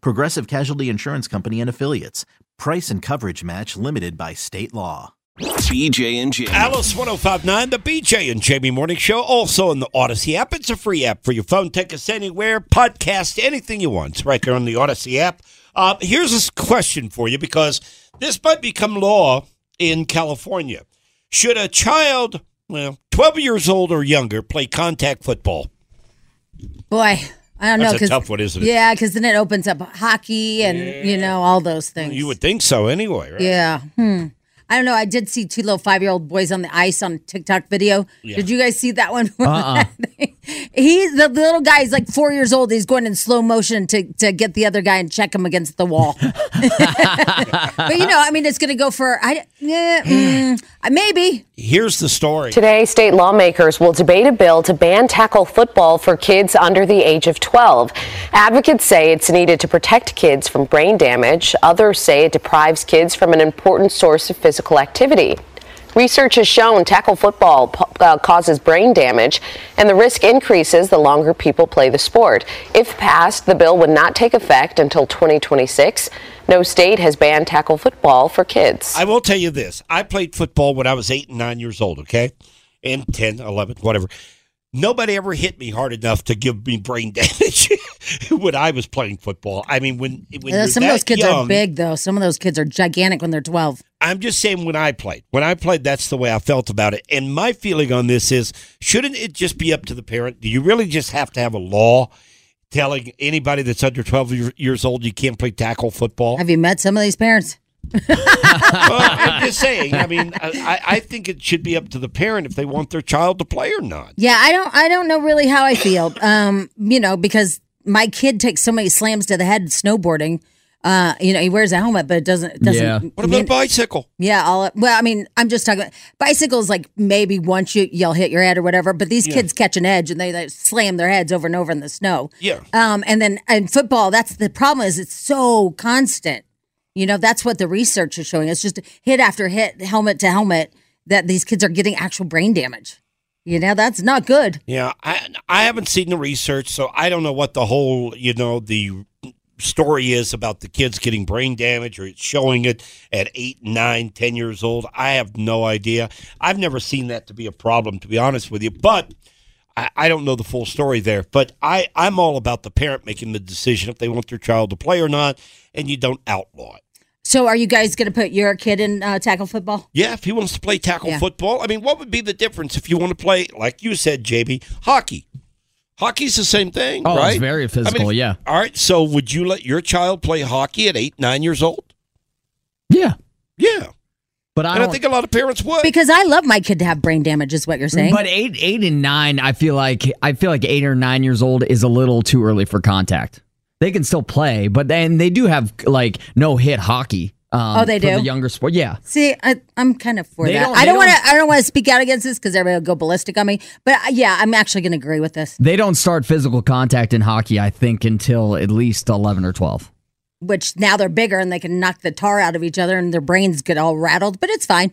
Progressive Casualty Insurance Company and Affiliates. Price and coverage match limited by state law. BJ and Jamie. Alice 1059, the BJ and Jamie Morning Show, also in the Odyssey app. It's a free app for your phone. Take us anywhere, podcast, anything you want. It's right there on the Odyssey app. Uh, here's a question for you because this might become law in California. Should a child, well, 12 years old or younger, play contact football? Boy, I don't know. That's a tough one, isn't it? Yeah, because then it opens up hockey and you know all those things. You would think so anyway, right? Yeah. Hmm. I don't know. I did see two little five year old boys on the ice on a TikTok video. Did you guys see that one? Uh-uh. He's the little guy is like four years old. He's going in slow motion to to get the other guy and check him against the wall. but you know, I mean, it's going to go for I yeah, mm, maybe. Here's the story. Today, state lawmakers will debate a bill to ban tackle football for kids under the age of 12. Advocates say it's needed to protect kids from brain damage. Others say it deprives kids from an important source of physical activity. Research has shown tackle football uh, causes brain damage, and the risk increases the longer people play the sport. If passed, the bill would not take effect until 2026. No state has banned tackle football for kids. I will tell you this. I played football when I was eight and nine years old, okay? And 10, 11, whatever. Nobody ever hit me hard enough to give me brain damage when I was playing football. I mean, when, when Uh, some of those kids young, are big though. Some of those kids are gigantic when they're twelve. I'm just saying when I played. When I played, that's the way I felt about it. And my feeling on this is shouldn't it just be up to the parent? Do you really just have to have a law telling anybody that's under 12 years old you can't play tackle football? Have you met some of these parents? Well, I'm just saying. I mean, I, I think it should be up to the parent if they want their child to play or not. Yeah, I don't I don't know really how I feel. Um, you know, because my kid takes so many slams to the head snowboarding. Uh, you know, he wears a helmet, but it doesn't it doesn't Yeah. What about a bicycle? yeah, all well, I mean, I'm just talking bicycles like maybe once you you'll hit your head or whatever, but these kids catch an edge and they like, slam their heads over and over in the snow. Yeah. Um, and then in football, that's the problem is it's so constant. You know, that's what the research is showing. It's just hit after hit, helmet to helmet, that these kids are getting actual brain damage. You know, that's not good. Yeah, I I haven't seen the research, so I don't know what the whole you know the story is about the kids getting brain damage or it's showing it at eight, nine, ten years old. I have no idea. I've never seen that to be a problem, to be honest with you. But I, I don't know the full story there. But I I'm all about the parent making the decision if they want their child to play or not, and you don't outlaw it. So, are you guys going to put your kid in uh, tackle football? Yeah, if he wants to play tackle Yeah. football, I mean, what would be the difference if you want to play, like you said, JB, hockey? Hockey's the same thing, Oh, it's very physical, yeah. All right, so would you let your child play hockey at eight, nine years old? Yeah, Yeah, but I and I don't. think a lot of parents would. Because I love my kid to have brain damage, is what you're saying. but eight, eight, and nine, I feel like I feel like eight or nine years old is a little too early for contact. They can still play, but then they do have like no hit hockey. Um, Oh, they for do? the younger sport. Yeah, See, I, I'm kind of for They that. don't- I don't want to. I don't want to speak out against this because everybody will go ballistic on me. But uh, yeah, I'm actually going to agree with this. they don't start physical contact in hockey. I think until at least eleven or twelve. Which now they're bigger and they can knock the tar out of each other and their brains get all rattled. But it's fine.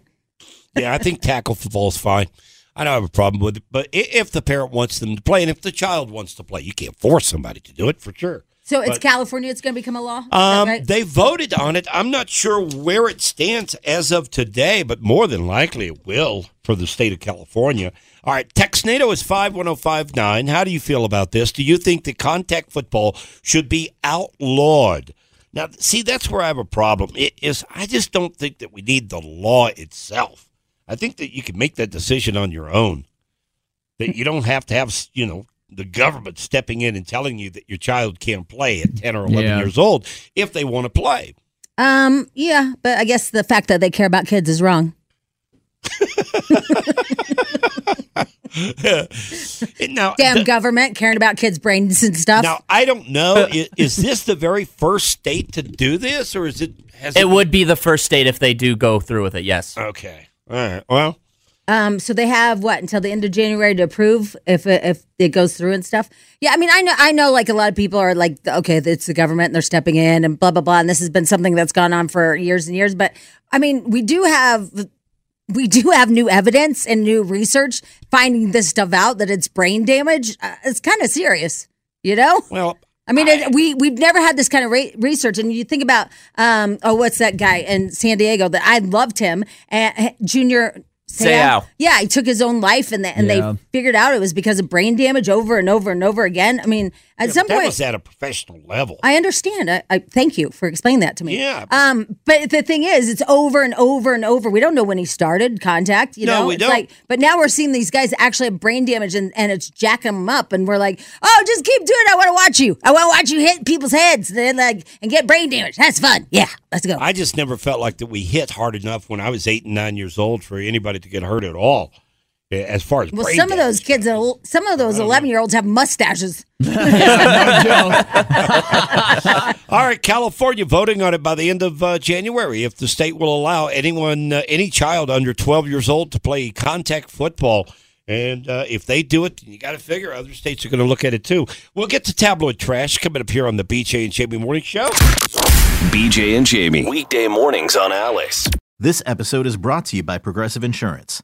yeah, I think tackle football's fine. I don't have a problem with it, but if the parent wants them to play, and if the child wants to play, you can't force somebody to do it for sure. So it's But- California. It's going to become a law. Um, right? They voted on it. I'm not sure where it stands as of today, but more than likely it will for the state of California. All right, Texnado is 51059. How do you feel about this? Do you think that contact football should be outlawed? Now, see, that's where I have a problem. It is I just don't think that we need the law itself. I think that you can make that decision on your own. That you don't have to have, you know, the government stepping in and telling you that your child can't play at 10 or 11 Yeah. years old if they want to play. Um, yeah, but I guess the fact that they care about kids is wrong. Now, Damn the- government caring about kids' brains and stuff. now I don't know. is, is this the very first state to do this, or is it? Has It would be the first state if they do go through with it. Yes. Okay. All right. Well, Um, so they have what until the end of January to approve if it, if it goes through and stuff. Yeah, I mean, I know, I know, like a lot of people are like, okay, it's the government and they're stepping in and blah blah blah, and this has been something that's gone on for years and years. But I mean, we do have. We do have new evidence and new research finding this stuff out that it's brain damage. Uh, it's kind of serious, you know. well, I mean, it, we we've never had this kind of ra- research, and you think about, um, oh, what's that guy in San Diego that I loved him, and Junior Seau. Yeah, he took his own life, and they, and Yeah. they figured out it was because of brain damage over and over and over again. I mean, at yeah, some that point, was at a professional level. I understand. I, I thank you for explaining that to me. Yeah. Um, but the thing is, it's over and over and over. We don't know when he started contact. You No, know, we it's don't. like, but now we're seeing these guys actually have brain damage, and, and it's jacking them up, and we're like, oh, just keep doing. it. I want to watch you. I want to watch you hit people's heads, and like, and get brain damage. That's fun. Yeah, let's go. I just never felt like that we hit hard enough when I was eight and nine years old for anybody to get hurt at all. As far as well, brain some of those damage. kids, some of those eleven-year-olds have mustaches. All right, California voting on it by the end of uh, January if the state will allow anyone, uh, any child under 12 years old to play contact football. And uh, if they do it, you got to figure other states are going to look at it too. We'll get to tabloid trash coming up here on the BJ and Jamie Morning Show. BJ and Jamie. Weekday mornings on Alice. This episode is brought to you by Progressive Insurance.